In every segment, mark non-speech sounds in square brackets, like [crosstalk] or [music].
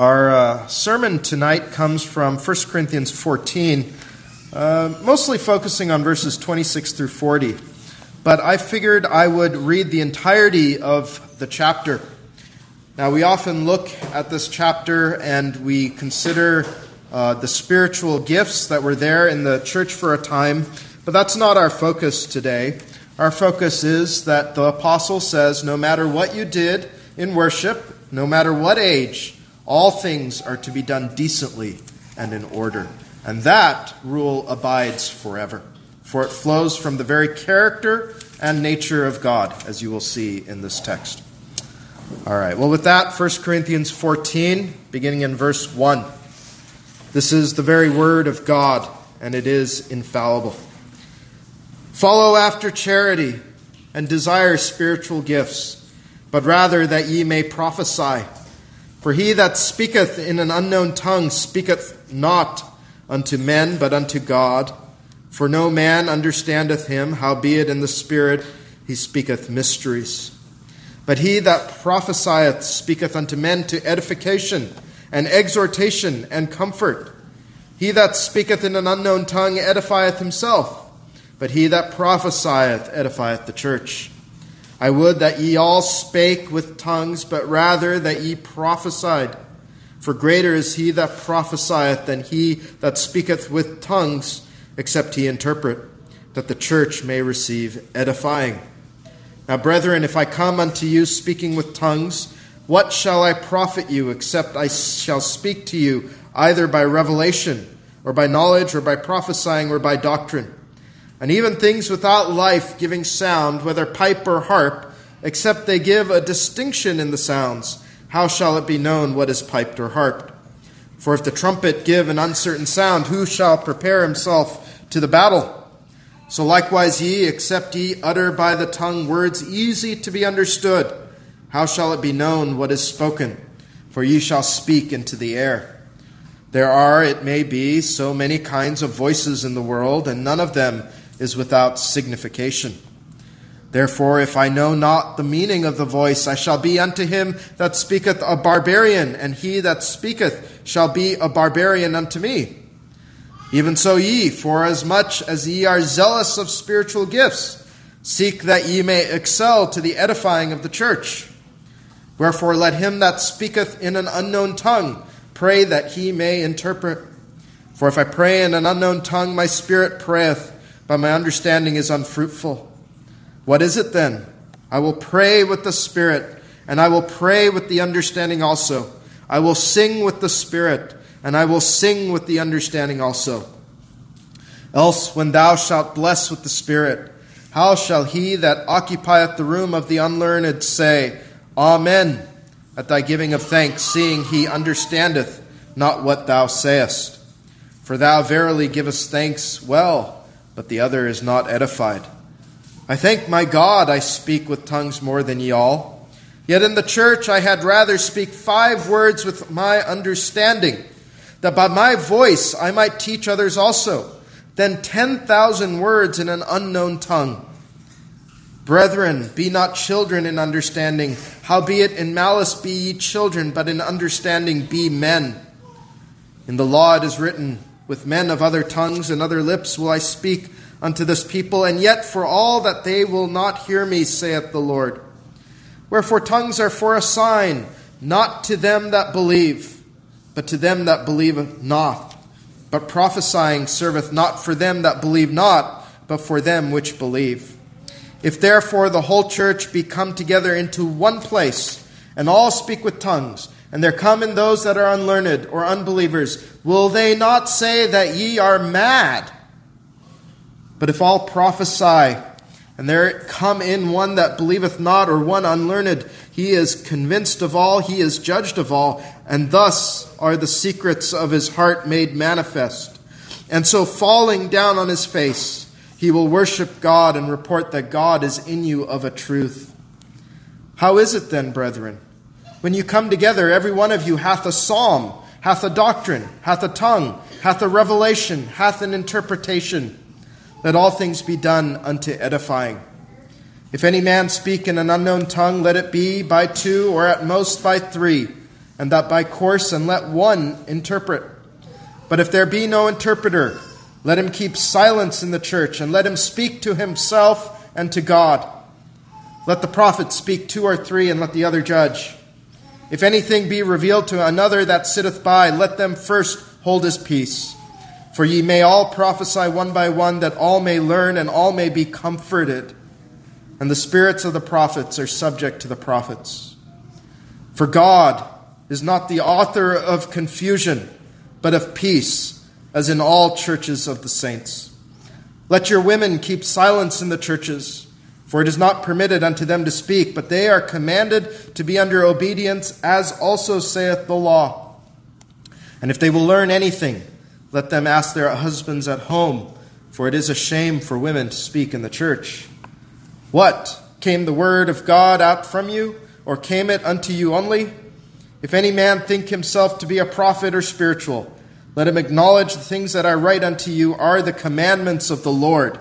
Our uh, sermon tonight comes from 1 Corinthians 14, uh, mostly focusing on verses 26 through 40. But I figured I would read the entirety of the chapter. Now, we often look at this chapter and we consider uh, the spiritual gifts that were there in the church for a time, but that's not our focus today. Our focus is that the apostle says no matter what you did in worship, no matter what age, all things are to be done decently and in order. And that rule abides forever, for it flows from the very character and nature of God, as you will see in this text. All right, well, with that, 1 Corinthians 14, beginning in verse 1. This is the very word of God, and it is infallible. Follow after charity and desire spiritual gifts, but rather that ye may prophesy. For he that speaketh in an unknown tongue speaketh not unto men, but unto God. For no man understandeth him, howbeit in the Spirit he speaketh mysteries. But he that prophesieth speaketh unto men to edification and exhortation and comfort. He that speaketh in an unknown tongue edifieth himself, but he that prophesieth edifieth the church. I would that ye all spake with tongues, but rather that ye prophesied. For greater is he that prophesieth than he that speaketh with tongues, except he interpret, that the church may receive edifying. Now, brethren, if I come unto you speaking with tongues, what shall I profit you, except I shall speak to you either by revelation, or by knowledge, or by prophesying, or by doctrine? And even things without life giving sound, whether pipe or harp, except they give a distinction in the sounds, how shall it be known what is piped or harped? For if the trumpet give an uncertain sound, who shall prepare himself to the battle? So likewise ye, except ye utter by the tongue words easy to be understood, how shall it be known what is spoken? For ye shall speak into the air. There are, it may be, so many kinds of voices in the world, and none of them is without signification. Therefore, if I know not the meaning of the voice, I shall be unto him that speaketh a barbarian, and he that speaketh shall be a barbarian unto me. Even so, ye, forasmuch as ye are zealous of spiritual gifts, seek that ye may excel to the edifying of the church. Wherefore, let him that speaketh in an unknown tongue pray that he may interpret. For if I pray in an unknown tongue, my spirit prayeth but my understanding is unfruitful. What is it then? I will pray with the Spirit, and I will pray with the understanding also. I will sing with the Spirit, and I will sing with the understanding also. Else, when thou shalt bless with the Spirit, how shall he that occupieth the room of the unlearned say, Amen, at thy giving of thanks, seeing he understandeth not what thou sayest? For thou verily givest thanks well but the other is not edified. I thank my God I speak with tongues more than ye all. Yet in the church I had rather speak five words with my understanding, that by my voice I might teach others also, than ten thousand words in an unknown tongue. Brethren, be not children in understanding, howbeit in malice be ye children, but in understanding be men. In the law it is written, with men of other tongues and other lips will I speak unto this people, and yet for all that they will not hear me, saith the Lord. Wherefore tongues are for a sign, not to them that believe, but to them that believe not. But prophesying serveth not for them that believe not, but for them which believe. If therefore the whole church be come together into one place, and all speak with tongues, and there come in those that are unlearned or unbelievers, will they not say that ye are mad? But if all prophesy, and there come in one that believeth not, or one unlearned, he is convinced of all, he is judged of all, and thus are the secrets of his heart made manifest. And so, falling down on his face, he will worship God and report that God is in you of a truth. How is it then, brethren? When you come together, every one of you hath a psalm, hath a doctrine, hath a tongue, hath a revelation, hath an interpretation. Let all things be done unto edifying. If any man speak in an unknown tongue, let it be by two or at most by three, and that by course, and let one interpret. But if there be no interpreter, let him keep silence in the church, and let him speak to himself and to God. Let the prophet speak two or three, and let the other judge. If anything be revealed to another that sitteth by, let them first hold his peace. For ye may all prophesy one by one, that all may learn and all may be comforted. And the spirits of the prophets are subject to the prophets. For God is not the author of confusion, but of peace, as in all churches of the saints. Let your women keep silence in the churches, for it is not permitted unto them to speak, but they are commanded to be under obedience, as also saith the law. And if they will learn anything, let them ask their husbands at home, for it is a shame for women to speak in the church. What? Came the word of God out from you, or came it unto you only? If any man think himself to be a prophet or spiritual, let him acknowledge the things that I write unto you are the commandments of the Lord.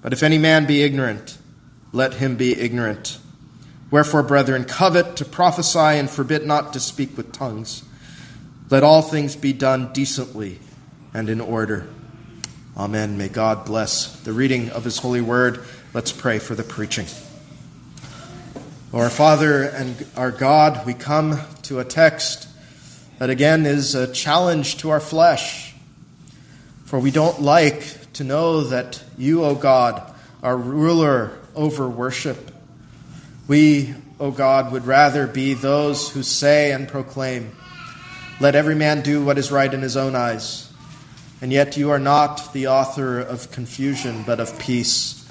But if any man be ignorant, let him be ignorant. Wherefore, brethren, covet to prophesy and forbid not to speak with tongues. Let all things be done decently and in order. Amen. May God bless the reading of his holy word. Let's pray for the preaching. Our Father and our God, we come to a text that again is a challenge to our flesh. For we don't like to know that you, O God, our ruler over worship. We, O God, would rather be those who say and proclaim, Let every man do what is right in his own eyes. And yet you are not the author of confusion, but of peace.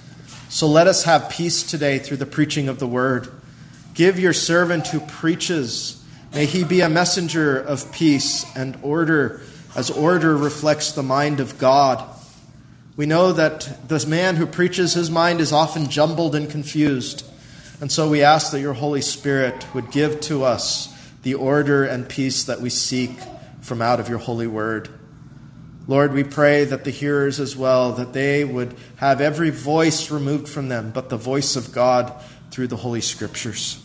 So let us have peace today through the preaching of the word. Give your servant who preaches, may he be a messenger of peace and order, as order reflects the mind of God. We know that the man who preaches, his mind is often jumbled and confused. And so we ask that your Holy Spirit would give to us the order and peace that we seek from out of your holy word. Lord, we pray that the hearers as well, that they would have every voice removed from them, but the voice of God through the Holy Scriptures.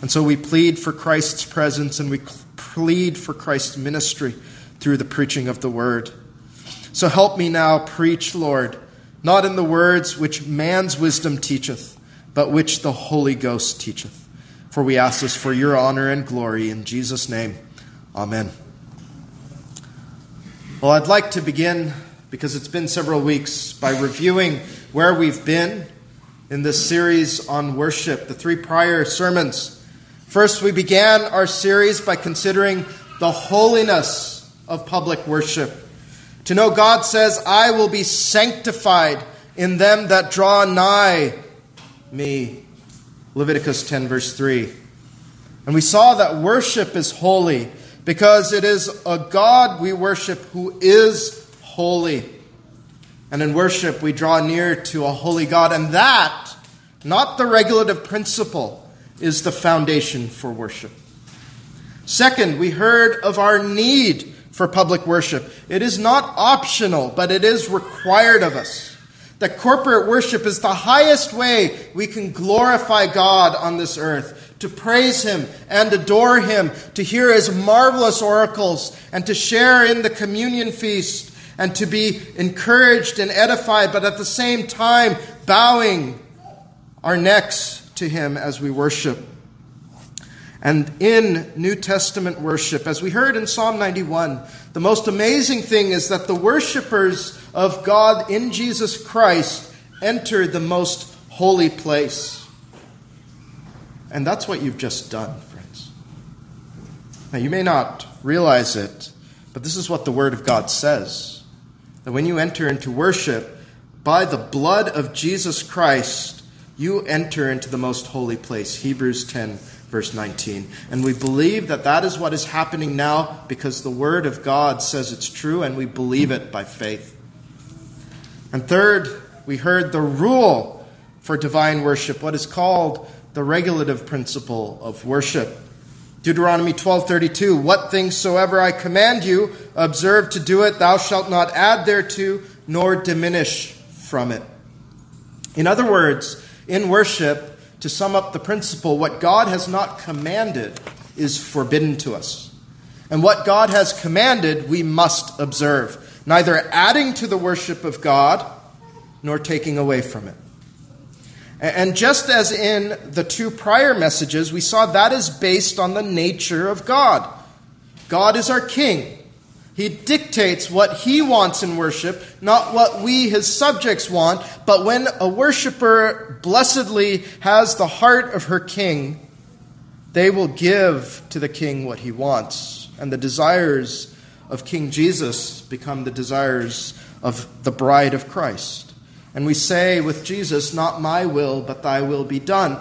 And so we plead for Christ's presence and we plead for Christ's ministry through the preaching of the word. So help me now preach, Lord, not in the words which man's wisdom teacheth, but which the Holy Ghost teacheth. For we ask this for your honor and glory in Jesus' name. Amen. Well, I'd like to begin, because it's been several weeks, by reviewing where we've been in this series on worship, the three prior sermons. First, we began our series by considering the holiness of public worship. To know God says, I will be sanctified in them that draw nigh me. Leviticus 10, verse 3. And we saw that worship is holy because it is a God we worship who is holy. And in worship, we draw near to a holy God. And that, not the regulative principle, is the foundation for worship. Second, we heard of our need for public worship. It is not optional, but it is required of us. That corporate worship is the highest way we can glorify God on this earth to praise Him and adore Him, to hear His marvelous oracles, and to share in the communion feast, and to be encouraged and edified, but at the same time bowing our necks to Him as we worship. And in New Testament worship, as we heard in Psalm 91, the most amazing thing is that the worshipers of God in Jesus Christ enter the most holy place. And that's what you've just done, friends. Now, you may not realize it, but this is what the Word of God says that when you enter into worship, by the blood of Jesus Christ, you enter into the most holy place. Hebrews 10, verse 19. And we believe that that is what is happening now because the Word of God says it's true, and we believe it by faith. And third, we heard the rule for divine worship, what is called the regulative principle of worship. Deuteronomy 12:32 What things soever I command you observe to do it thou shalt not add thereto nor diminish from it. In other words, in worship to sum up the principle what God has not commanded is forbidden to us. And what God has commanded, we must observe, neither adding to the worship of God nor taking away from it. And just as in the two prior messages, we saw that is based on the nature of God. God is our king. He dictates what he wants in worship, not what we, his subjects, want. But when a worshiper blessedly has the heart of her king, they will give to the king what he wants. And the desires of King Jesus become the desires of the bride of Christ. And we say with Jesus, Not my will, but thy will be done.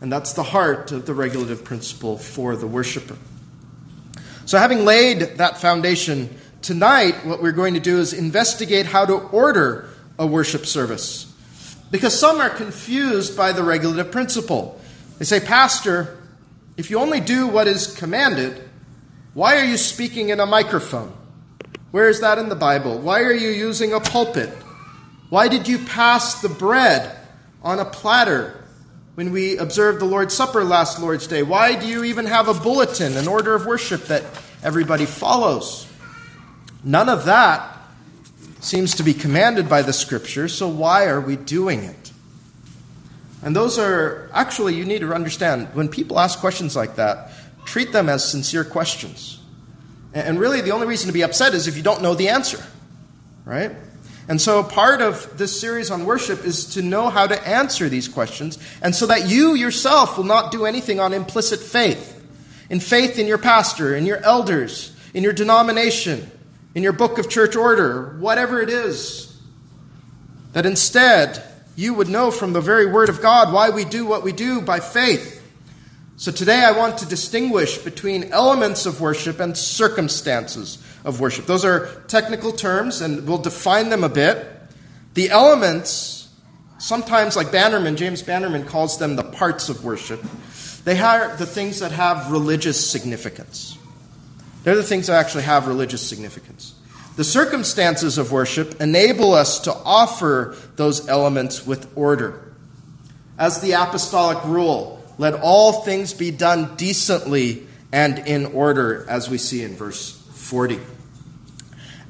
And that's the heart of the regulative principle for the worshiper. So, having laid that foundation, tonight what we're going to do is investigate how to order a worship service. Because some are confused by the regulative principle. They say, Pastor, if you only do what is commanded, why are you speaking in a microphone? Where is that in the Bible? Why are you using a pulpit? Why did you pass the bread on a platter when we observed the Lord's Supper last Lord's Day? Why do you even have a bulletin, an order of worship that everybody follows? None of that seems to be commanded by the Scripture, so why are we doing it? And those are actually, you need to understand, when people ask questions like that, treat them as sincere questions. And really, the only reason to be upset is if you don't know the answer, right? And so, part of this series on worship is to know how to answer these questions, and so that you yourself will not do anything on implicit faith. In faith in your pastor, in your elders, in your denomination, in your book of church order, whatever it is. That instead, you would know from the very word of God why we do what we do by faith. So today I want to distinguish between elements of worship and circumstances of worship. Those are technical terms, and we'll define them a bit. The elements, sometimes like Bannerman, James Bannerman calls them the parts of worship. They are the things that have religious significance. They're the things that actually have religious significance. The circumstances of worship enable us to offer those elements with order. As the apostolic rule, let all things be done decently and in order, as we see in verse 40.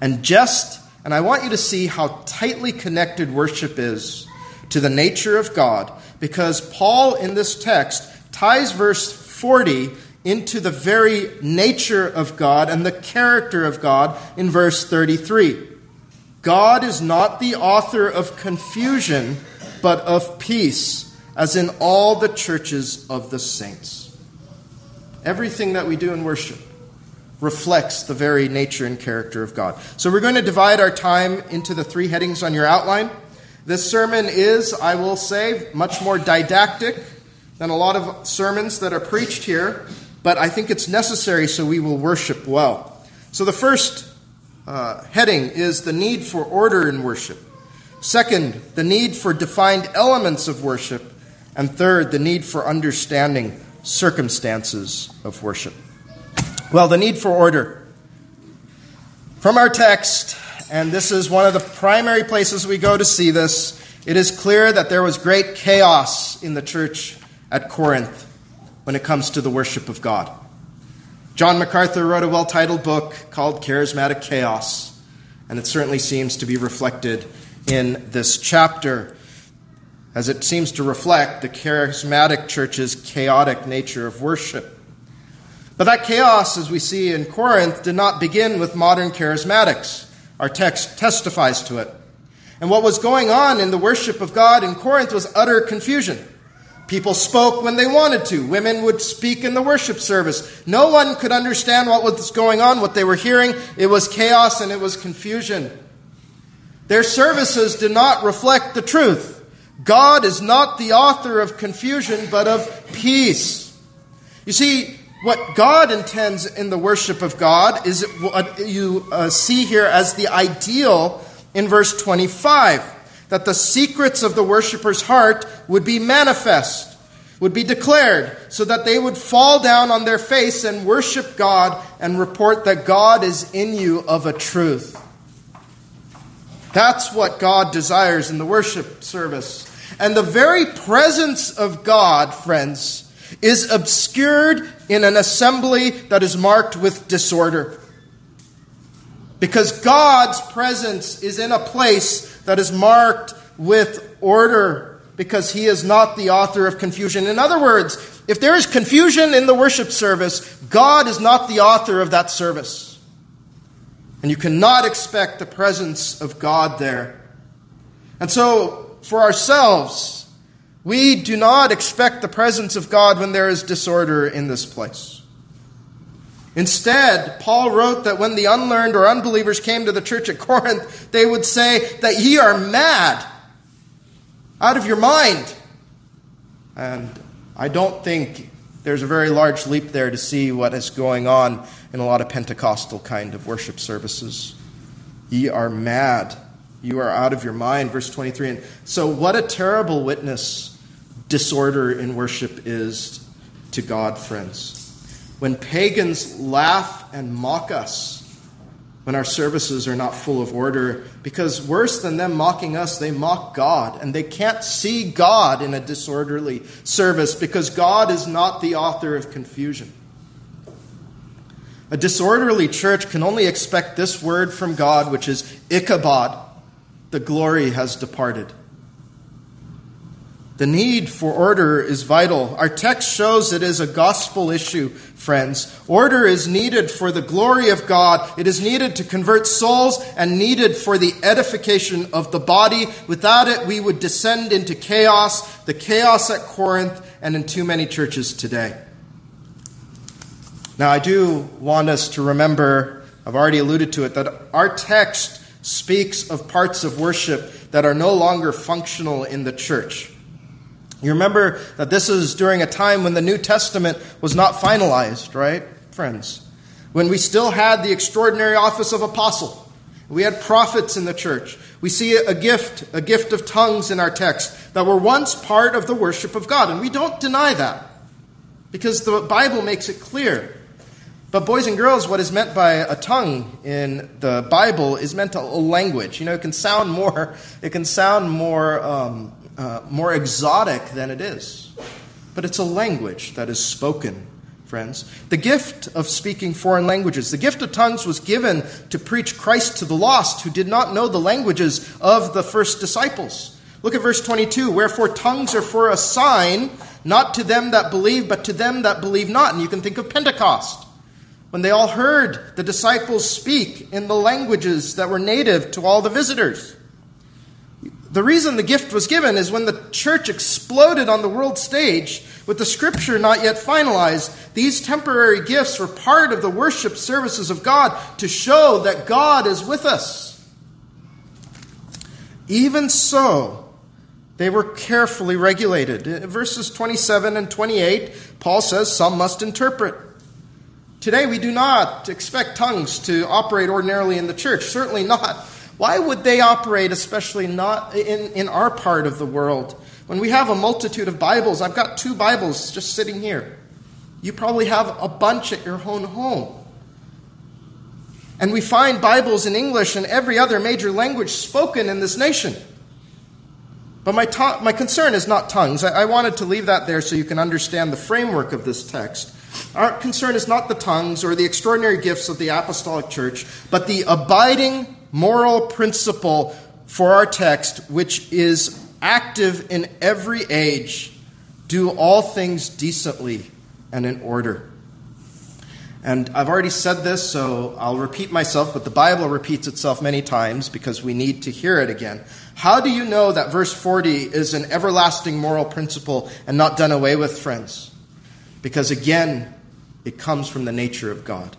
And just, and I want you to see how tightly connected worship is to the nature of God, because Paul in this text ties verse 40 into the very nature of God and the character of God in verse 33. God is not the author of confusion, but of peace, as in all the churches of the saints. Everything that we do in worship reflects the very nature and character of God. So we're going to divide our time into the three headings on your outline. This sermon is, I will say, much more didactic than a lot of sermons that are preached here, but I think it's necessary so we will worship well. So the first uh, heading is the need for order in worship. Second, the need for defined elements of worship. And third, the need for understanding circumstances of worship. Well, the need for order. From our text, and this is one of the primary places we go to see this, it is clear that there was great chaos in the church at Corinth when it comes to the worship of God. John MacArthur wrote a well titled book called Charismatic Chaos, and it certainly seems to be reflected in this chapter, as it seems to reflect the charismatic church's chaotic nature of worship. But that chaos, as we see in Corinth, did not begin with modern charismatics. Our text testifies to it. And what was going on in the worship of God in Corinth was utter confusion. People spoke when they wanted to. Women would speak in the worship service. No one could understand what was going on, what they were hearing. It was chaos and it was confusion. Their services did not reflect the truth. God is not the author of confusion, but of peace. You see, what God intends in the worship of God is what you uh, see here as the ideal in verse 25 that the secrets of the worshiper's heart would be manifest, would be declared, so that they would fall down on their face and worship God and report that God is in you of a truth. That's what God desires in the worship service. And the very presence of God, friends, is obscured in an assembly that is marked with disorder. Because God's presence is in a place that is marked with order, because He is not the author of confusion. In other words, if there is confusion in the worship service, God is not the author of that service. And you cannot expect the presence of God there. And so, for ourselves, we do not expect the presence of God when there is disorder in this place. Instead, Paul wrote that when the unlearned or unbelievers came to the church at Corinth, they would say that ye are mad, out of your mind. And I don't think there's a very large leap there to see what is going on in a lot of Pentecostal kind of worship services. Ye are mad. You are out of your mind. Verse 23. And so, what a terrible witness disorder in worship is to God, friends. When pagans laugh and mock us when our services are not full of order, because worse than them mocking us, they mock God, and they can't see God in a disorderly service because God is not the author of confusion. A disorderly church can only expect this word from God, which is Ichabod, the glory has departed. The need for order is vital. Our text shows it is a gospel issue, friends. Order is needed for the glory of God. It is needed to convert souls and needed for the edification of the body. Without it, we would descend into chaos, the chaos at Corinth and in too many churches today. Now, I do want us to remember, I've already alluded to it, that our text speaks of parts of worship that are no longer functional in the church. You remember that this is during a time when the New Testament was not finalized, right, friends? When we still had the extraordinary office of apostle. We had prophets in the church. We see a gift, a gift of tongues in our text that were once part of the worship of God. And we don't deny that because the Bible makes it clear. But, boys and girls, what is meant by a tongue in the Bible is meant a language. You know, it can sound more, it can sound more um, uh, more exotic than it is. But it's a language that is spoken, friends. The gift of speaking foreign languages, the gift of tongues was given to preach Christ to the lost who did not know the languages of the first disciples. Look at verse 22 Wherefore tongues are for a sign, not to them that believe, but to them that believe not. And you can think of Pentecost when they all heard the disciples speak in the languages that were native to all the visitors. The reason the gift was given is when the church exploded on the world stage, with the scripture not yet finalized, these temporary gifts were part of the worship services of God to show that God is with us. Even so, they were carefully regulated. Verses 27 and 28, Paul says some must interpret. Today, we do not expect tongues to operate ordinarily in the church, certainly not why would they operate, especially not in, in our part of the world? When we have a multitude of Bibles, I've got two Bibles just sitting here. You probably have a bunch at your own home. And we find Bibles in English and every other major language spoken in this nation. But my, my concern is not tongues. I-, I wanted to leave that there so you can understand the framework of this text. Our concern is not the tongues or the extraordinary gifts of the apostolic church, but the abiding moral principle for our text, which is active in every age do all things decently and in order. And I've already said this, so I'll repeat myself, but the Bible repeats itself many times because we need to hear it again. How do you know that verse 40 is an everlasting moral principle and not done away with, friends? Because again, it comes from the nature of God.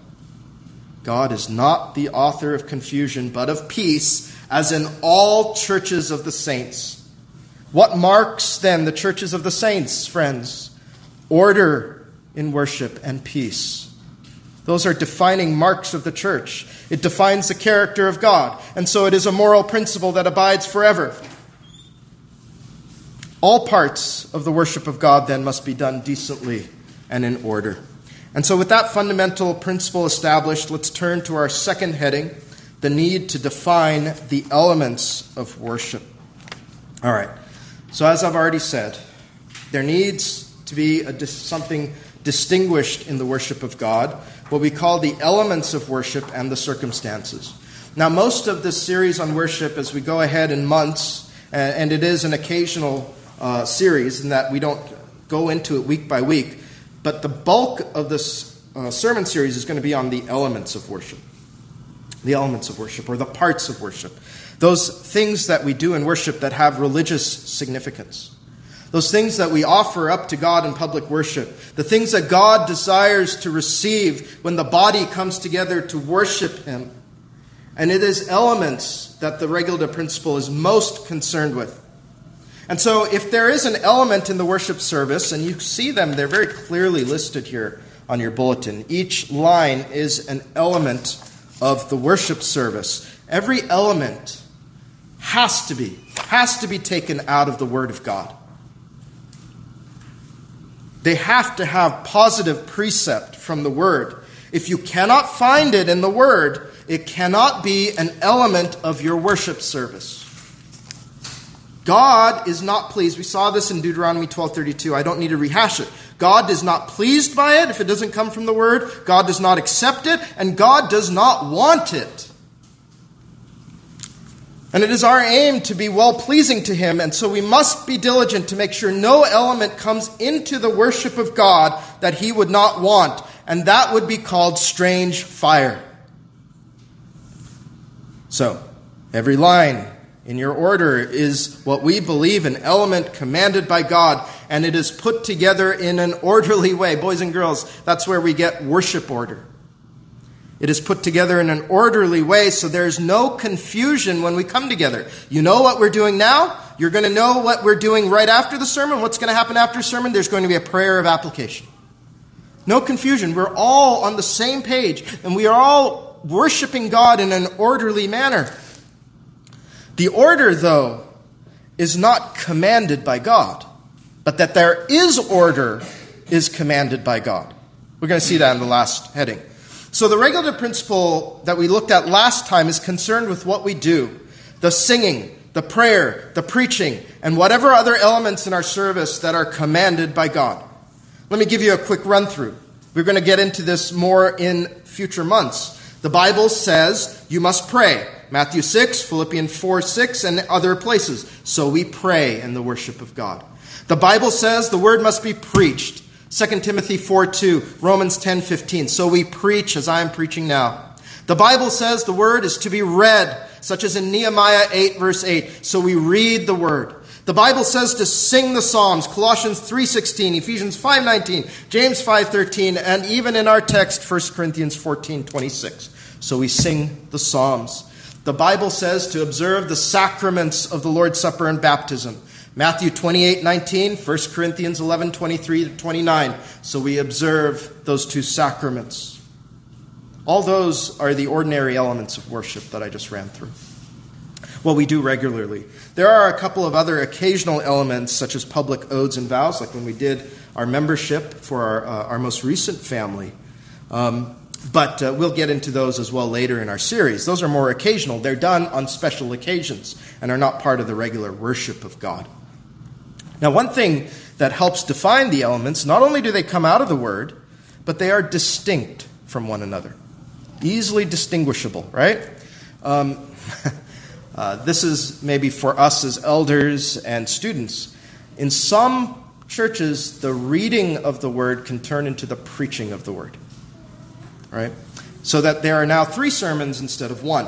God is not the author of confusion, but of peace, as in all churches of the saints. What marks then the churches of the saints, friends? Order in worship and peace. Those are defining marks of the church. It defines the character of God, and so it is a moral principle that abides forever. All parts of the worship of God then must be done decently and in order. And so, with that fundamental principle established, let's turn to our second heading the need to define the elements of worship. All right. So, as I've already said, there needs to be a, something distinguished in the worship of God, what we call the elements of worship and the circumstances. Now, most of this series on worship, as we go ahead in months, and it is an occasional uh, series in that we don't go into it week by week, but the bulk of this uh, sermon series is going to be on the elements of worship. The elements of worship, or the parts of worship. Those things that we do in worship that have religious significance. Those things that we offer up to God in public worship. The things that God desires to receive when the body comes together to worship Him. And it is elements that the regulative Principle is most concerned with. And so, if there is an element in the worship service, and you see them, they're very clearly listed here on your bulletin. Each line is an element of the worship service. Every element has to be, has to be taken out of the Word of God. They have to have positive precept from the Word. If you cannot find it in the Word, it cannot be an element of your worship service. God is not pleased. We saw this in Deuteronomy 12:32. I don't need to rehash it. God is not pleased by it if it doesn't come from the word. God does not accept it and God does not want it. And it is our aim to be well pleasing to him, and so we must be diligent to make sure no element comes into the worship of God that he would not want, and that would be called strange fire. So, every line in your order is what we believe an element commanded by God, and it is put together in an orderly way. Boys and girls, that's where we get worship order. It is put together in an orderly way so there's no confusion when we come together. You know what we're doing now? You're going to know what we're doing right after the sermon. What's going to happen after sermon? There's going to be a prayer of application. No confusion. We're all on the same page, and we are all worshiping God in an orderly manner. The order, though, is not commanded by God, but that there is order is commanded by God. We're going to see that in the last heading. So, the regular principle that we looked at last time is concerned with what we do the singing, the prayer, the preaching, and whatever other elements in our service that are commanded by God. Let me give you a quick run through. We're going to get into this more in future months. The Bible says you must pray. Matthew 6, Philippians 4 6, and other places. So we pray in the worship of God. The Bible says the word must be preached. 2 Timothy 4 2, Romans 10 15. So we preach as I am preaching now. The Bible says the word is to be read, such as in Nehemiah 8, verse 8. So we read the word. The Bible says to sing the Psalms, Colossians 3:16, Ephesians 5:19, James 5:13, and even in our text 1 Corinthians 14:26. So we sing the Psalms. The Bible says to observe the sacraments of the Lord's Supper and baptism. Matthew 28 19, 1 Corinthians 11 23 to 29. So we observe those two sacraments. All those are the ordinary elements of worship that I just ran through. Well, we do regularly. There are a couple of other occasional elements, such as public oaths and vows, like when we did our membership for our, uh, our most recent family. Um, but uh, we'll get into those as well later in our series. Those are more occasional. They're done on special occasions and are not part of the regular worship of God. Now, one thing that helps define the elements, not only do they come out of the Word, but they are distinct from one another. Easily distinguishable, right? Um, [laughs] uh, this is maybe for us as elders and students. In some churches, the reading of the Word can turn into the preaching of the Word right? So that there are now three sermons instead of one.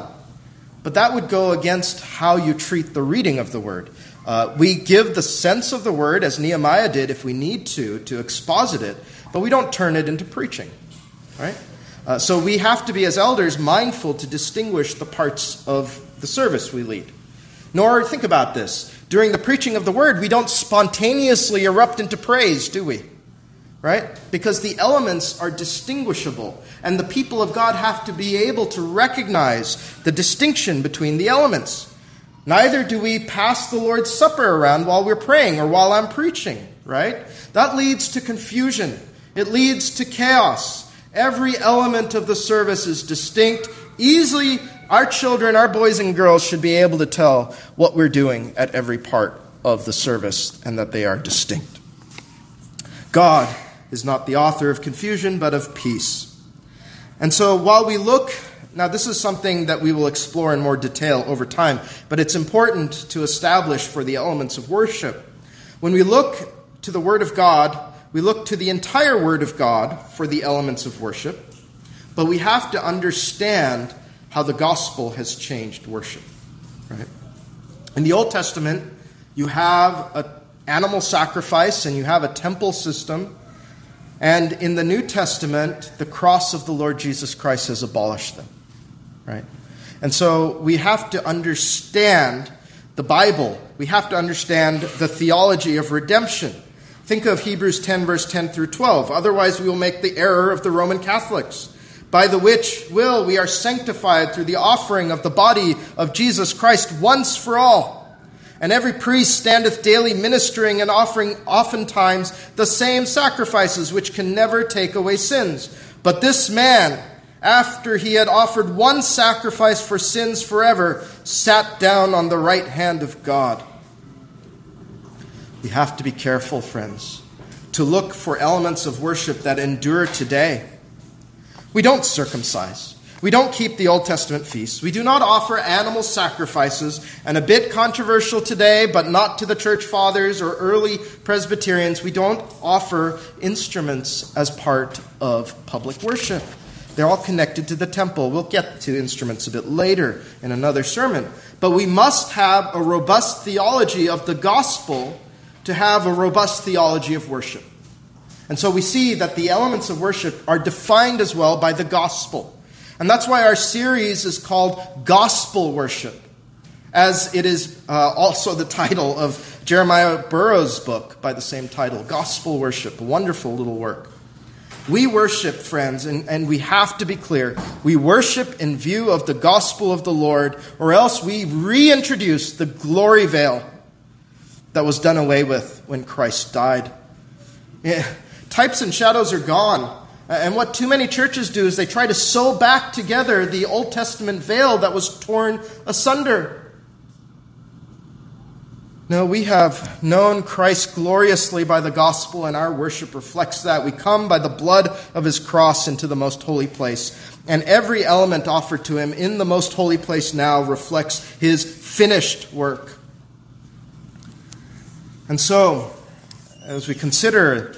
But that would go against how you treat the reading of the word. Uh, we give the sense of the word, as Nehemiah did, if we need to, to exposit it, but we don't turn it into preaching, right? Uh, so we have to be, as elders, mindful to distinguish the parts of the service we lead. Nor, think about this, during the preaching of the word, we don't spontaneously erupt into praise, do we? Right? Because the elements are distinguishable, and the people of God have to be able to recognize the distinction between the elements. Neither do we pass the Lord's Supper around while we're praying or while I'm preaching, right? That leads to confusion, it leads to chaos. Every element of the service is distinct. Easily, our children, our boys and girls, should be able to tell what we're doing at every part of the service and that they are distinct. God is not the author of confusion, but of peace. And so while we look, now this is something that we will explore in more detail over time, but it's important to establish for the elements of worship. When we look to the Word of God, we look to the entire Word of God for the elements of worship, but we have to understand how the gospel has changed worship. Right? In the Old Testament, you have an animal sacrifice and you have a temple system. And in the New Testament, the cross of the Lord Jesus Christ has abolished them. Right? And so we have to understand the Bible. We have to understand the theology of redemption. Think of Hebrews 10, verse 10 through 12. Otherwise, we will make the error of the Roman Catholics, by the which will we are sanctified through the offering of the body of Jesus Christ once for all. And every priest standeth daily ministering and offering oftentimes the same sacrifices which can never take away sins. But this man, after he had offered one sacrifice for sins forever, sat down on the right hand of God. We have to be careful, friends, to look for elements of worship that endure today. We don't circumcise. We don't keep the Old Testament feasts. We do not offer animal sacrifices. And a bit controversial today, but not to the church fathers or early Presbyterians, we don't offer instruments as part of public worship. They're all connected to the temple. We'll get to instruments a bit later in another sermon. But we must have a robust theology of the gospel to have a robust theology of worship. And so we see that the elements of worship are defined as well by the gospel. And that's why our series is called Gospel Worship, as it is uh, also the title of Jeremiah Burroughs' book by the same title, Gospel Worship. A wonderful little work. We worship, friends, and, and we have to be clear. We worship in view of the gospel of the Lord, or else we reintroduce the glory veil that was done away with when Christ died. Yeah, types and shadows are gone. Uh, and what too many churches do is they try to sew back together the Old Testament veil that was torn asunder. No, we have known Christ gloriously by the gospel, and our worship reflects that. We come by the blood of his cross into the most holy place. And every element offered to him in the most holy place now reflects his finished work. And so, as we consider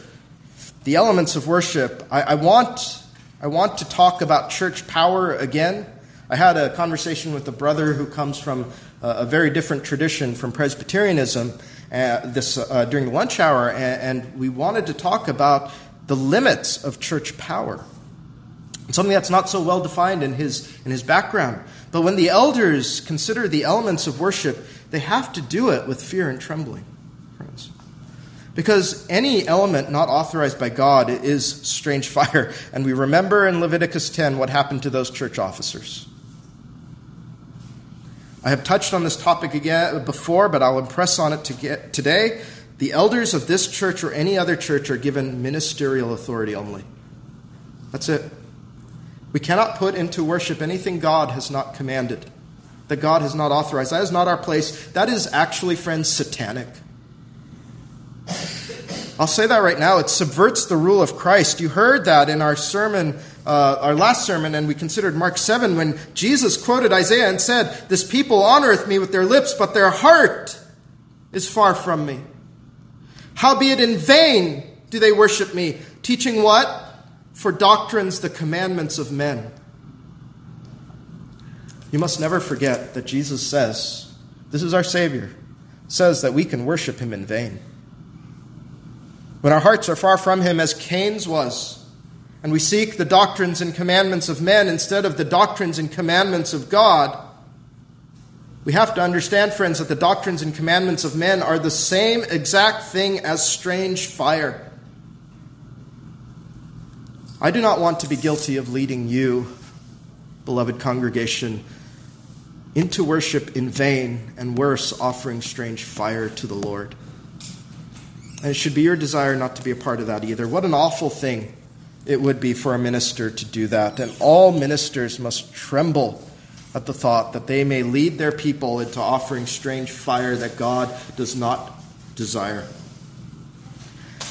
the elements of worship, I, I, want, I want to talk about church power again. I had a conversation with a brother who comes from a, a very different tradition from Presbyterianism uh, this, uh, during the lunch hour, and, and we wanted to talk about the limits of church power. Something that's not so well defined in his, in his background. But when the elders consider the elements of worship, they have to do it with fear and trembling. Because any element not authorized by God is strange [laughs] fire. And we remember in Leviticus 10 what happened to those church officers. I have touched on this topic again uh, before, but I'll impress on it to today. The elders of this church or any other church are given ministerial authority only. That's it. We cannot put into worship anything God has not commanded, that God has not authorized. That is not our place. That is actually, friends, satanic. I'll say that right now. It subverts the rule of Christ. You heard that in our sermon, uh, our last sermon, and we considered Mark 7 when Jesus quoted Isaiah and said, This people honoreth me with their lips, but their heart is far from me. Howbeit in vain do they worship me, teaching what? For doctrines, the commandments of men. You must never forget that Jesus says, This is our Savior, says that we can worship him in vain. When our hearts are far from Him, as Cain's was, and we seek the doctrines and commandments of men instead of the doctrines and commandments of God, we have to understand, friends, that the doctrines and commandments of men are the same exact thing as strange fire. I do not want to be guilty of leading you, beloved congregation, into worship in vain and worse, offering strange fire to the Lord. And it should be your desire not to be a part of that either. What an awful thing it would be for a minister to do that. And all ministers must tremble at the thought that they may lead their people into offering strange fire that God does not desire.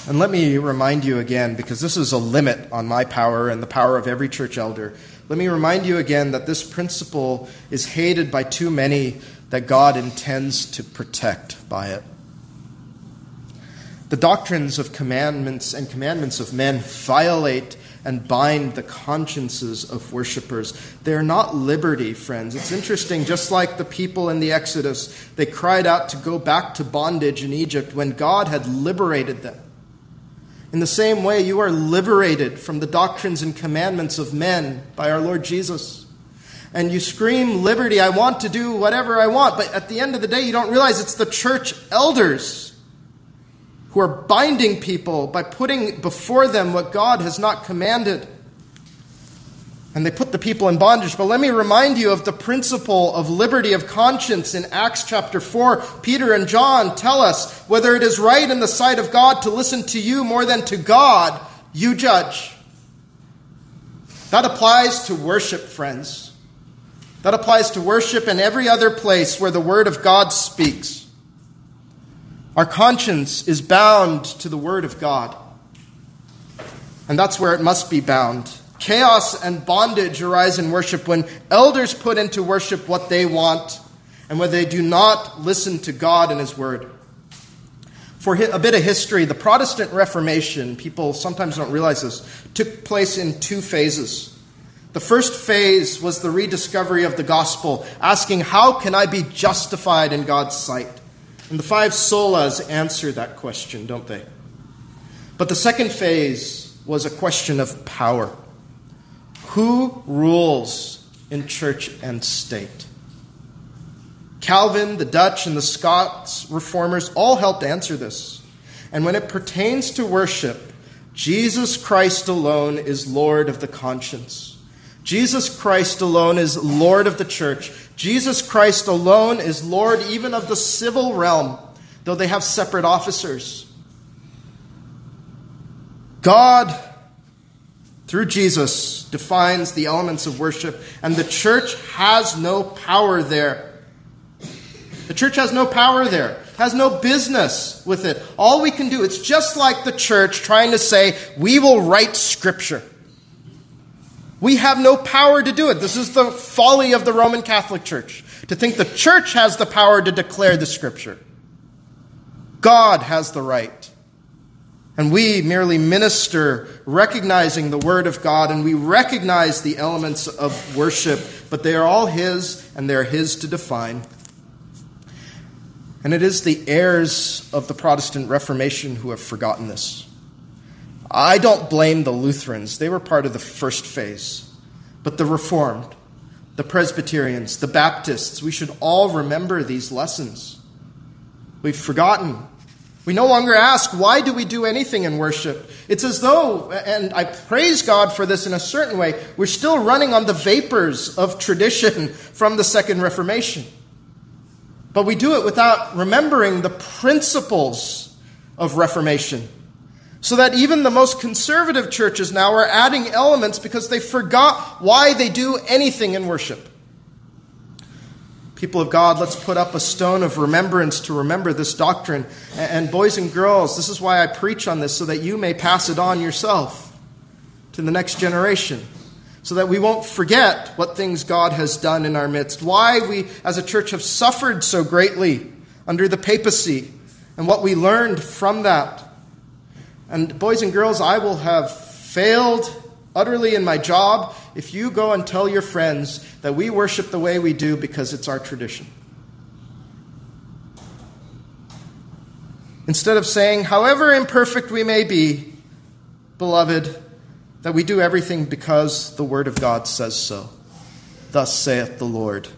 And let me remind you again, because this is a limit on my power and the power of every church elder. Let me remind you again that this principle is hated by too many that God intends to protect by it. The doctrines of commandments and commandments of men violate and bind the consciences of worshippers. They're not liberty, friends. It's interesting, just like the people in the Exodus, they cried out to go back to bondage in Egypt when God had liberated them. In the same way, you are liberated from the doctrines and commandments of men by our Lord Jesus. And you scream liberty, I want to do whatever I want, but at the end of the day, you don't realize it's the church elders who are binding people by putting before them what God has not commanded. And they put the people in bondage. But let me remind you of the principle of liberty of conscience in Acts chapter 4. Peter and John tell us whether it is right in the sight of God to listen to you more than to God, you judge. That applies to worship, friends. That applies to worship and every other place where the Word of God speaks. Our conscience is bound to the Word of God. And that's where it must be bound. Chaos and bondage arise in worship when elders put into worship what they want and when they do not listen to God and His Word. For a bit of history, the Protestant Reformation, people sometimes don't realize this, took place in two phases. The first phase was the rediscovery of the gospel, asking, How can I be justified in God's sight? And the five solas answer that question, don't they? But the second phase was a question of power. Who rules in church and state? Calvin, the Dutch, and the Scots reformers all helped answer this. And when it pertains to worship, Jesus Christ alone is Lord of the conscience. Jesus Christ alone is Lord of the church. Jesus Christ alone is Lord even of the civil realm, though they have separate officers. God, through Jesus, defines the elements of worship, and the church has no power there. The church has no power there, has no business with it. All we can do, it's just like the church trying to say, we will write scripture. We have no power to do it. This is the folly of the Roman Catholic Church to think the church has the power to declare the scripture. God has the right. And we merely minister recognizing the word of God and we recognize the elements of worship, but they are all His and they're His to define. And it is the heirs of the Protestant Reformation who have forgotten this. I don't blame the Lutherans, they were part of the first phase. But the Reformed, the Presbyterians, the Baptists, we should all remember these lessons. We've forgotten. We no longer ask, why do we do anything in worship? It's as though, and I praise God for this in a certain way, we're still running on the vapors of tradition from the Second Reformation. But we do it without remembering the principles of Reformation. So that even the most conservative churches now are adding elements because they forgot why they do anything in worship. People of God, let's put up a stone of remembrance to remember this doctrine. And boys and girls, this is why I preach on this, so that you may pass it on yourself to the next generation. So that we won't forget what things God has done in our midst. Why we as a church have suffered so greatly under the papacy and what we learned from that. And boys and girls, I will have failed utterly in my job if you go and tell your friends that we worship the way we do because it's our tradition. Instead of saying, however imperfect we may be, beloved, that we do everything because the Word of God says so. Thus saith the Lord.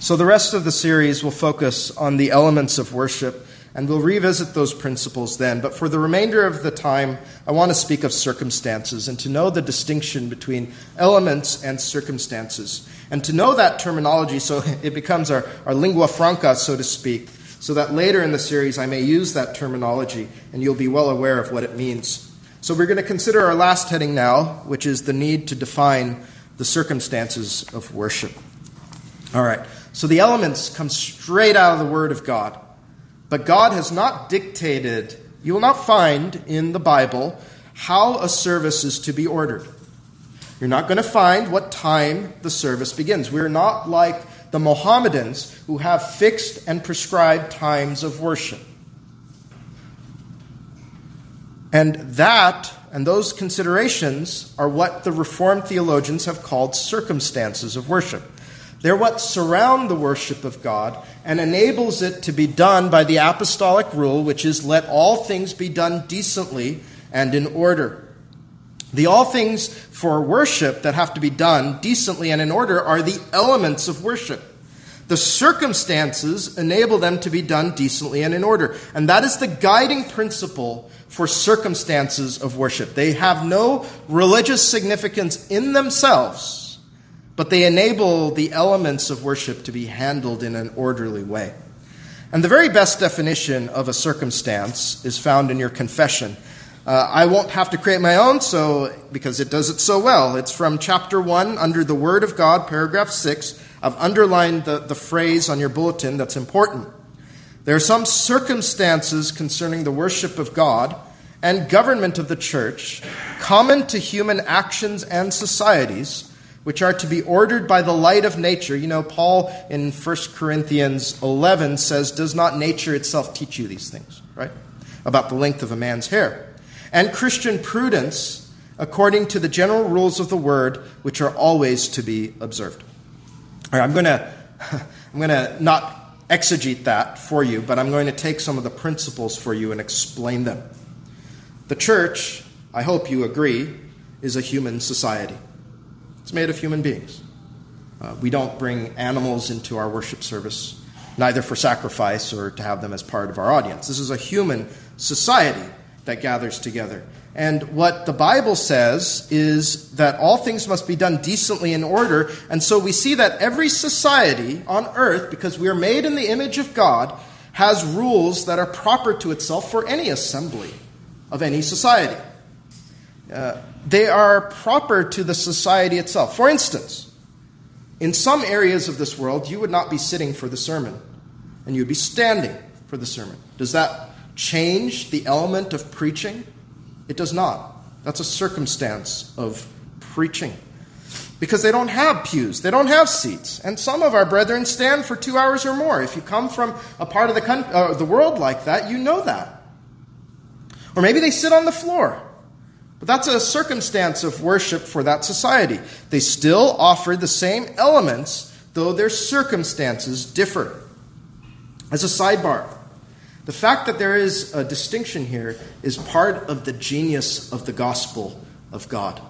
So, the rest of the series will focus on the elements of worship and we'll revisit those principles then. But for the remainder of the time, I want to speak of circumstances and to know the distinction between elements and circumstances. And to know that terminology so [laughs] it becomes our, our lingua franca, so to speak, so that later in the series I may use that terminology and you'll be well aware of what it means. So we're going to consider our last heading now, which is the need to define the circumstances of worship. All right, so the elements come straight out of the Word of God. But God has not dictated you will not find in the Bible how a service is to be ordered. You're not going to find what time the service begins. We're not like the Mohammedans who have fixed and prescribed times of worship. And that and those considerations are what the Reformed theologians have called circumstances of worship. They're what surround the worship of God and enables it to be done by the apostolic rule, which is let all things be done decently and in order. The all things for worship that have to be done decently and in order are the elements of worship. The circumstances enable them to be done decently and in order. And that is the guiding principle for circumstances of worship. They have no religious significance in themselves, but they enable the elements of worship to be handled in an orderly way. And the very best definition of a circumstance is found in your confession. Uh, I won't have to create my own, so because it does it so well. It's from chapter one, under the Word of God, paragraph six. I've underlined the, the phrase on your bulletin that's important. There are some circumstances concerning the worship of God and government of the church common to human actions and societies, which are to be ordered by the light of nature. You know, Paul in 1 Corinthians 11 says, Does not nature itself teach you these things, right? About the length of a man's hair. And Christian prudence according to the general rules of the word, which are always to be observed. All right, I'm going [laughs] to I'm going to not exegete that for you, but I'm going to take some of the principles for you and explain them. The church, I hope you agree, is a human society. It's made of human beings. Uh, we don't bring animals into our worship service, neither for sacrifice or to have them as part of our audience. This is a human society that gathers together. And what the Bible says is that all things must be done decently in order. And so we see that every society on earth, because we are made in the image of God, has rules that are proper to itself for any assembly of any society. Uh, they are proper to the society itself. For instance, in some areas of this world, you would not be sitting for the sermon, and you would be standing for the sermon. Does that change the element of preaching? It does not. That's a circumstance of preaching. Because they don't have pews, they don't have seats. And some of our brethren stand for two hours or more. If you come from a part of the, uh, the world like that, you know that. Or maybe they sit on the floor. That's a circumstance of worship for that society. They still offer the same elements, though their circumstances differ. As a sidebar, the fact that there is a distinction here is part of the genius of the gospel of God.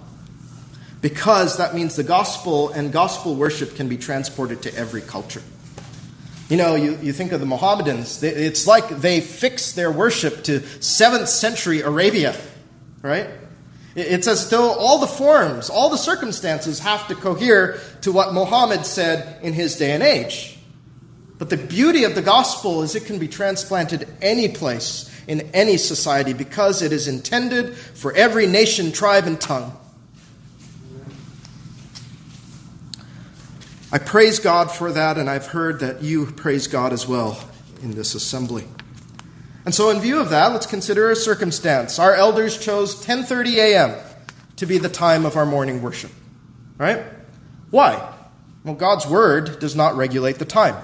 Because that means the gospel and gospel worship can be transported to every culture. You know, you, you think of the Mohammedans, it's like they fix their worship to 7th century Arabia, right? It's as though all the forms, all the circumstances have to cohere to what Muhammad said in his day and age. But the beauty of the gospel is it can be transplanted any place in any society because it is intended for every nation, tribe, and tongue. I praise God for that, and I've heard that you praise God as well in this assembly. And so, in view of that, let's consider a circumstance. Our elders chose 10:30 a.m. to be the time of our morning worship. Right? Why? Well, God's word does not regulate the time.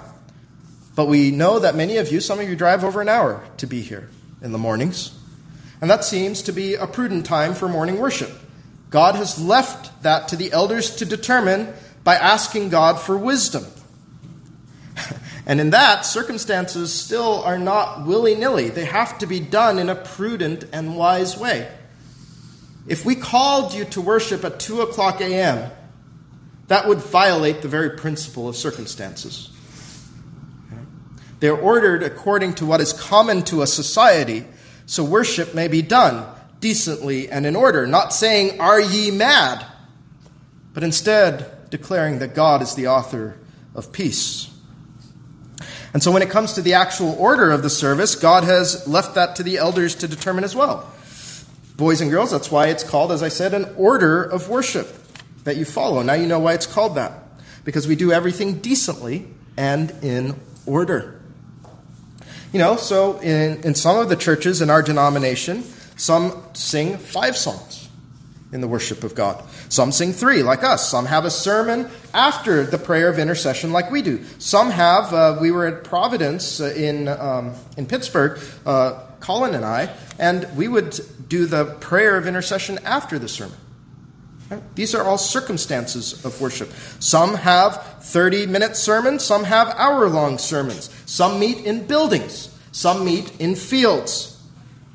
But we know that many of you, some of you drive over an hour to be here in the mornings. And that seems to be a prudent time for morning worship. God has left that to the elders to determine by asking God for wisdom. And in that, circumstances still are not willy nilly, they have to be done in a prudent and wise way. If we called you to worship at 2 o'clock a.m., that would violate the very principle of circumstances. They're ordered according to what is common to a society, so worship may be done decently and in order, not saying, Are ye mad? but instead declaring that God is the author of peace. And so when it comes to the actual order of the service, God has left that to the elders to determine as well. Boys and girls, that's why it's called, as I said, an order of worship that you follow. Now you know why it's called that. Because we do everything decently and in order. You know, so in, in some of the churches in our denomination, some sing five songs in the worship of God. Some sing three, like us. Some have a sermon after the prayer of intercession, like we do. Some have, uh, we were at Providence uh, in, um, in Pittsburgh, uh, Colin and I, and we would do the prayer of intercession after the sermon. These are all circumstances of worship. Some have 30 minute sermons, some have hour long sermons. Some meet in buildings, some meet in fields.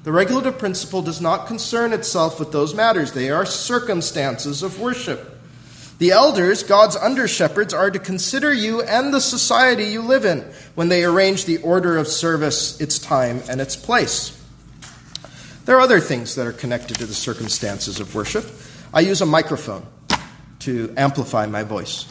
The regulative principle does not concern itself with those matters, they are circumstances of worship. The elders, God's under shepherds, are to consider you and the society you live in when they arrange the order of service, its time, and its place. There are other things that are connected to the circumstances of worship. I use a microphone to amplify my voice.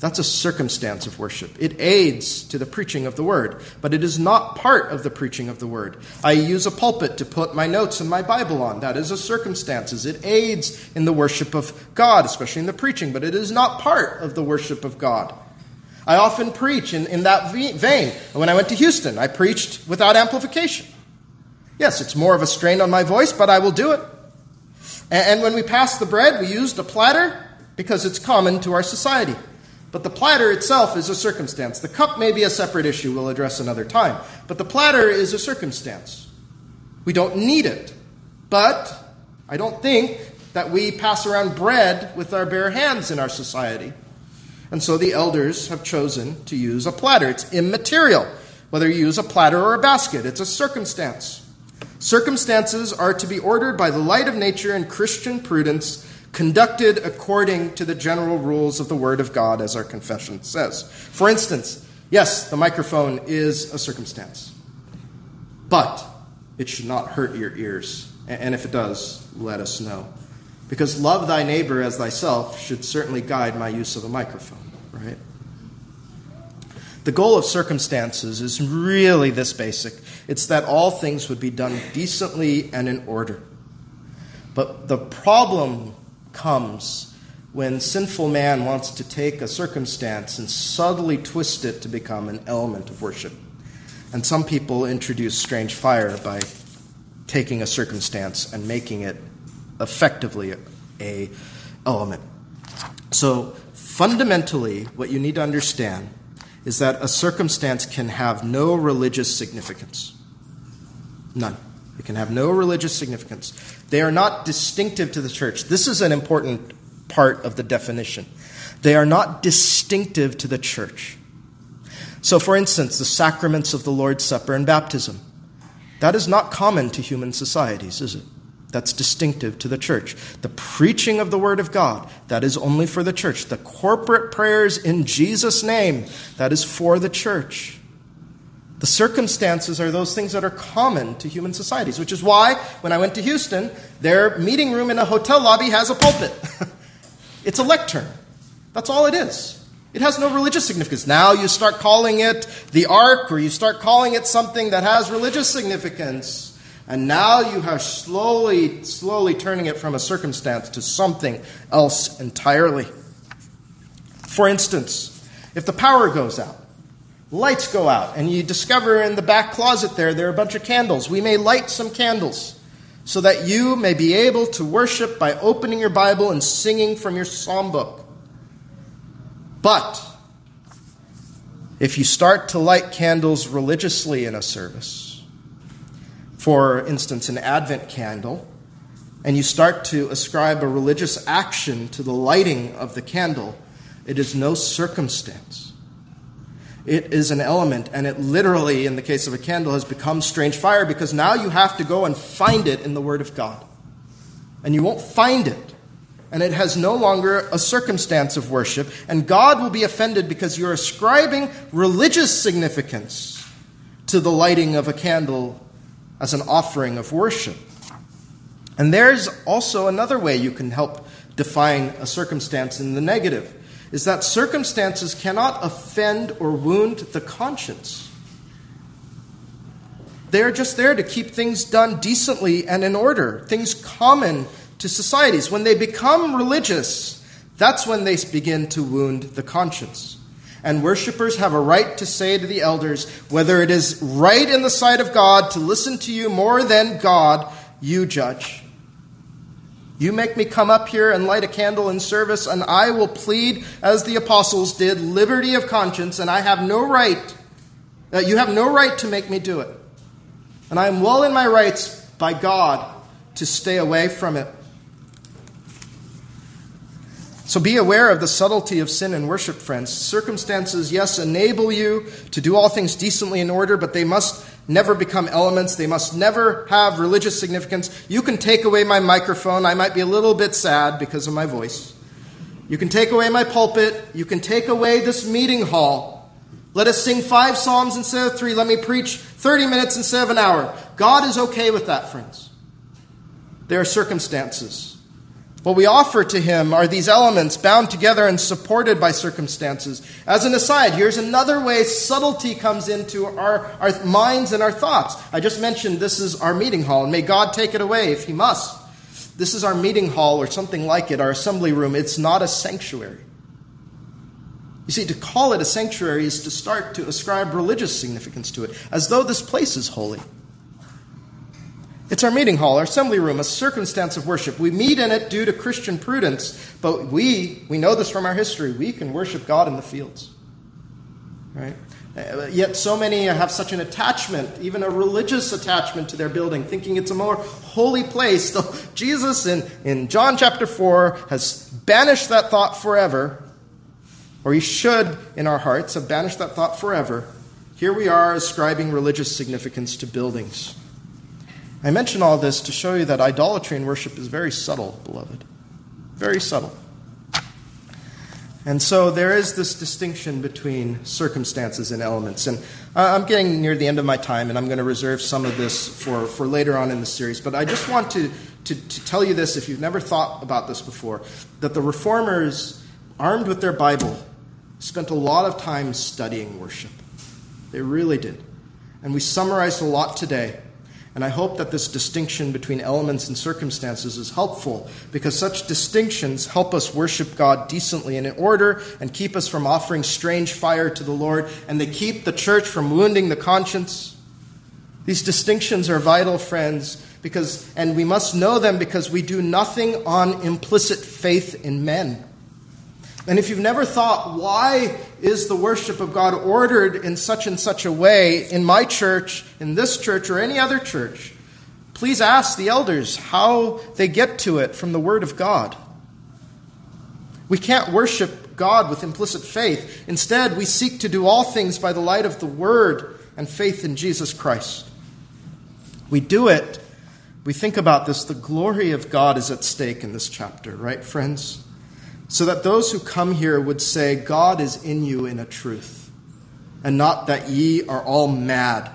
That's a circumstance of worship. It aids to the preaching of the word, but it is not part of the preaching of the word. I use a pulpit to put my notes and my Bible on. That is a circumstance. It aids in the worship of God, especially in the preaching, but it is not part of the worship of God. I often preach in, in that vein. When I went to Houston, I preached without amplification. Yes, it's more of a strain on my voice, but I will do it. And when we passed the bread, we used a platter because it's common to our society. But the platter itself is a circumstance. The cup may be a separate issue we'll address another time. But the platter is a circumstance. We don't need it. But I don't think that we pass around bread with our bare hands in our society. And so the elders have chosen to use a platter. It's immaterial whether you use a platter or a basket, it's a circumstance. Circumstances are to be ordered by the light of nature and Christian prudence, conducted according to the general rules of the Word of God, as our confession says. For instance, yes, the microphone is a circumstance, but it should not hurt your ears. And if it does, let us know. Because love thy neighbor as thyself should certainly guide my use of a microphone, right? The goal of circumstances is really this basic it's that all things would be done decently and in order. But the problem comes when sinful man wants to take a circumstance and subtly twist it to become an element of worship. And some people introduce strange fire by taking a circumstance and making it effectively a element. So fundamentally what you need to understand is that a circumstance can have no religious significance. None. It can have no religious significance. They are not distinctive to the church. This is an important part of the definition. They are not distinctive to the church. So, for instance, the sacraments of the Lord's Supper and baptism. That is not common to human societies, is it? That's distinctive to the church. The preaching of the Word of God, that is only for the church. The corporate prayers in Jesus' name, that is for the church. The circumstances are those things that are common to human societies, which is why when I went to Houston, their meeting room in a hotel lobby has a pulpit. [laughs] it's a lectern. That's all it is. It has no religious significance. Now you start calling it the ark, or you start calling it something that has religious significance. And now you are slowly, slowly turning it from a circumstance to something else entirely. For instance, if the power goes out, lights go out, and you discover in the back closet there, there are a bunch of candles. We may light some candles so that you may be able to worship by opening your Bible and singing from your psalm book. But if you start to light candles religiously in a service, for instance, an Advent candle, and you start to ascribe a religious action to the lighting of the candle, it is no circumstance. It is an element, and it literally, in the case of a candle, has become strange fire because now you have to go and find it in the Word of God. And you won't find it. And it has no longer a circumstance of worship, and God will be offended because you're ascribing religious significance to the lighting of a candle as an offering of worship. And there's also another way you can help define a circumstance in the negative is that circumstances cannot offend or wound the conscience. They're just there to keep things done decently and in order, things common to societies. When they become religious, that's when they begin to wound the conscience. And worshippers have a right to say to the elders whether it is right in the sight of God to listen to you more than God, you judge. You make me come up here and light a candle in service, and I will plead, as the apostles did, liberty of conscience, and I have no right, uh, you have no right to make me do it. And I am well in my rights by God to stay away from it. So be aware of the subtlety of sin and worship, friends. Circumstances, yes, enable you to do all things decently in order, but they must never become elements. They must never have religious significance. You can take away my microphone. I might be a little bit sad because of my voice. You can take away my pulpit. You can take away this meeting hall. Let us sing five psalms instead of three. Let me preach 30 minutes instead of an hour. God is okay with that, friends. There are circumstances. What we offer to him are these elements bound together and supported by circumstances. As an aside, here's another way subtlety comes into our, our minds and our thoughts. I just mentioned this is our meeting hall, and may God take it away if he must. This is our meeting hall or something like it, our assembly room. It's not a sanctuary. You see, to call it a sanctuary is to start to ascribe religious significance to it, as though this place is holy. It's our meeting hall, our assembly room, a circumstance of worship. We meet in it due to Christian prudence, but we, we know this from our history, we can worship God in the fields. Right? Uh, yet so many have such an attachment, even a religious attachment to their building, thinking it's a more holy place. [laughs] So Jesus in, in John chapter 4 has banished that thought forever, or he should in our hearts have banished that thought forever. Here we are ascribing religious significance to buildings. I mention all this to show you that idolatry in worship is very subtle, beloved. Very subtle. And so there is this distinction between circumstances and elements. And uh, I'm getting near the end of my time, and I'm going to reserve some of this for, for later on in the series. But I just want to, to, to tell you this, if you've never thought about this before, that the reformers, armed with their Bible, spent a lot of time studying worship. They really did. And we summarized a lot today. And I hope that this distinction between elements and circumstances is helpful because such distinctions help us worship God decently and in order and keep us from offering strange fire to the Lord, and they keep the church from wounding the conscience. These distinctions are vital, friends, because and we must know them because we do nothing on implicit faith in men. And if you've never thought, why is the worship of God ordered in such and such a way in my church, in this church, or any other church, please ask the elders how they get to it from the Word of God. We can't worship God with implicit faith. Instead, we seek to do all things by the light of the Word and faith in Jesus Christ. We do it. We think about this. The glory of God is at stake in this chapter, right, friends? So that those who come here would say, God is in you in a truth, and not that ye are all mad.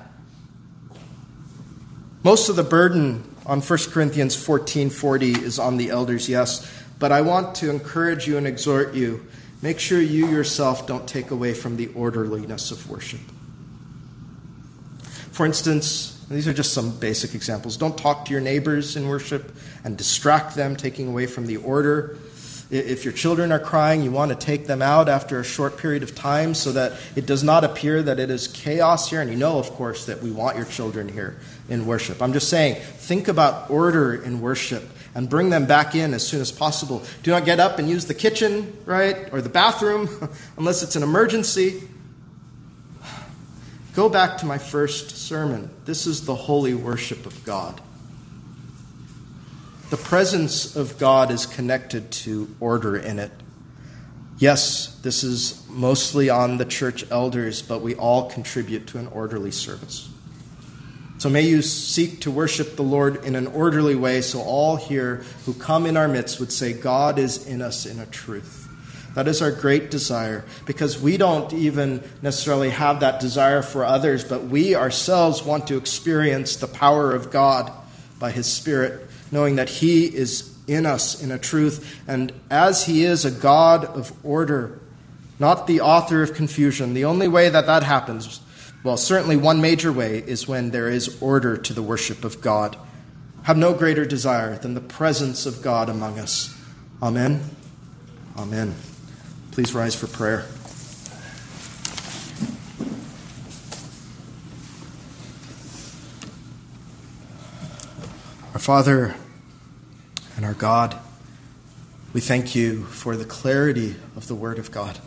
Most of the burden on 1 Corinthians 14:40 is on the elders, yes, but I want to encourage you and exhort you, make sure you yourself don't take away from the orderliness of worship. For instance, these are just some basic examples. Don't talk to your neighbors in worship and distract them, taking away from the order. If your children are crying, you want to take them out after a short period of time so that it does not appear that it is chaos here. And you know, of course, that we want your children here in worship. I'm just saying, think about order in worship and bring them back in as soon as possible. Do not get up and use the kitchen, right, or the bathroom [laughs] unless it's an emergency. Go back to my first sermon. This is the holy worship of God. The presence of God is connected to order in it. Yes, this is mostly on the church elders, but we all contribute to an orderly service. So may you seek to worship the Lord in an orderly way so all here who come in our midst would say, God is in us in a truth. That is our great desire because we don't even necessarily have that desire for others, but we ourselves want to experience the power of God by His Spirit knowing that He is in us in a truth, and as He is a God of order, not the author of confusion, the only way that that happens, well, certainly one major way, is when there is order to the worship of God. Have no greater desire than the presence of God among us. Amen. Amen. Please rise for prayer. Our Father, and our God, we thank you for the clarity of the Word of God.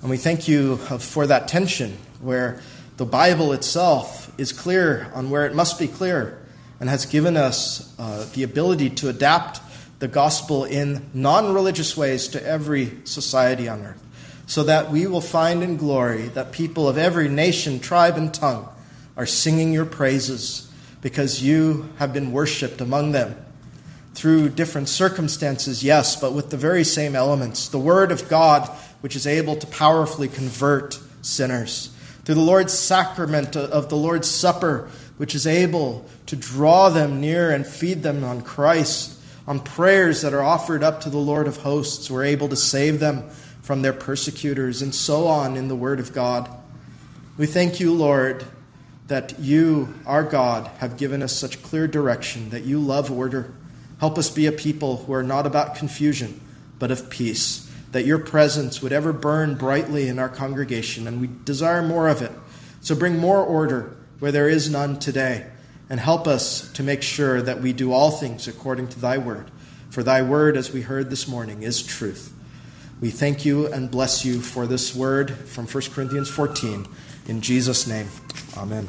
And we thank you for that tension where the Bible itself is clear on where it must be clear and has given us uh, the ability to adapt the gospel in non religious ways to every society on earth, so that we will find in glory that people of every nation, tribe, and tongue are singing your praises because you have been worshiped among them through different circumstances, yes, but with the very same elements. The Word of God, which is able to powerfully convert sinners. Through the Lord's sacrament of the Lord's Supper, which is able to draw them near and feed them on Christ. On prayers that are offered up to the Lord of hosts, we're able to save them from their persecutors, and so on in the Word of God. We thank you, Lord, that you, our God, have given us such clear direction, that you love order. Help us be a people who are not about confusion, but of peace, that your presence would ever burn brightly in our congregation, and we desire more of it. So bring more order where there is none today, and help us to make sure that we do all things according to thy word. For thy word, as we heard this morning, is truth. We thank you and bless you for this word from 1 Corinthians 14. In Jesus' name, amen.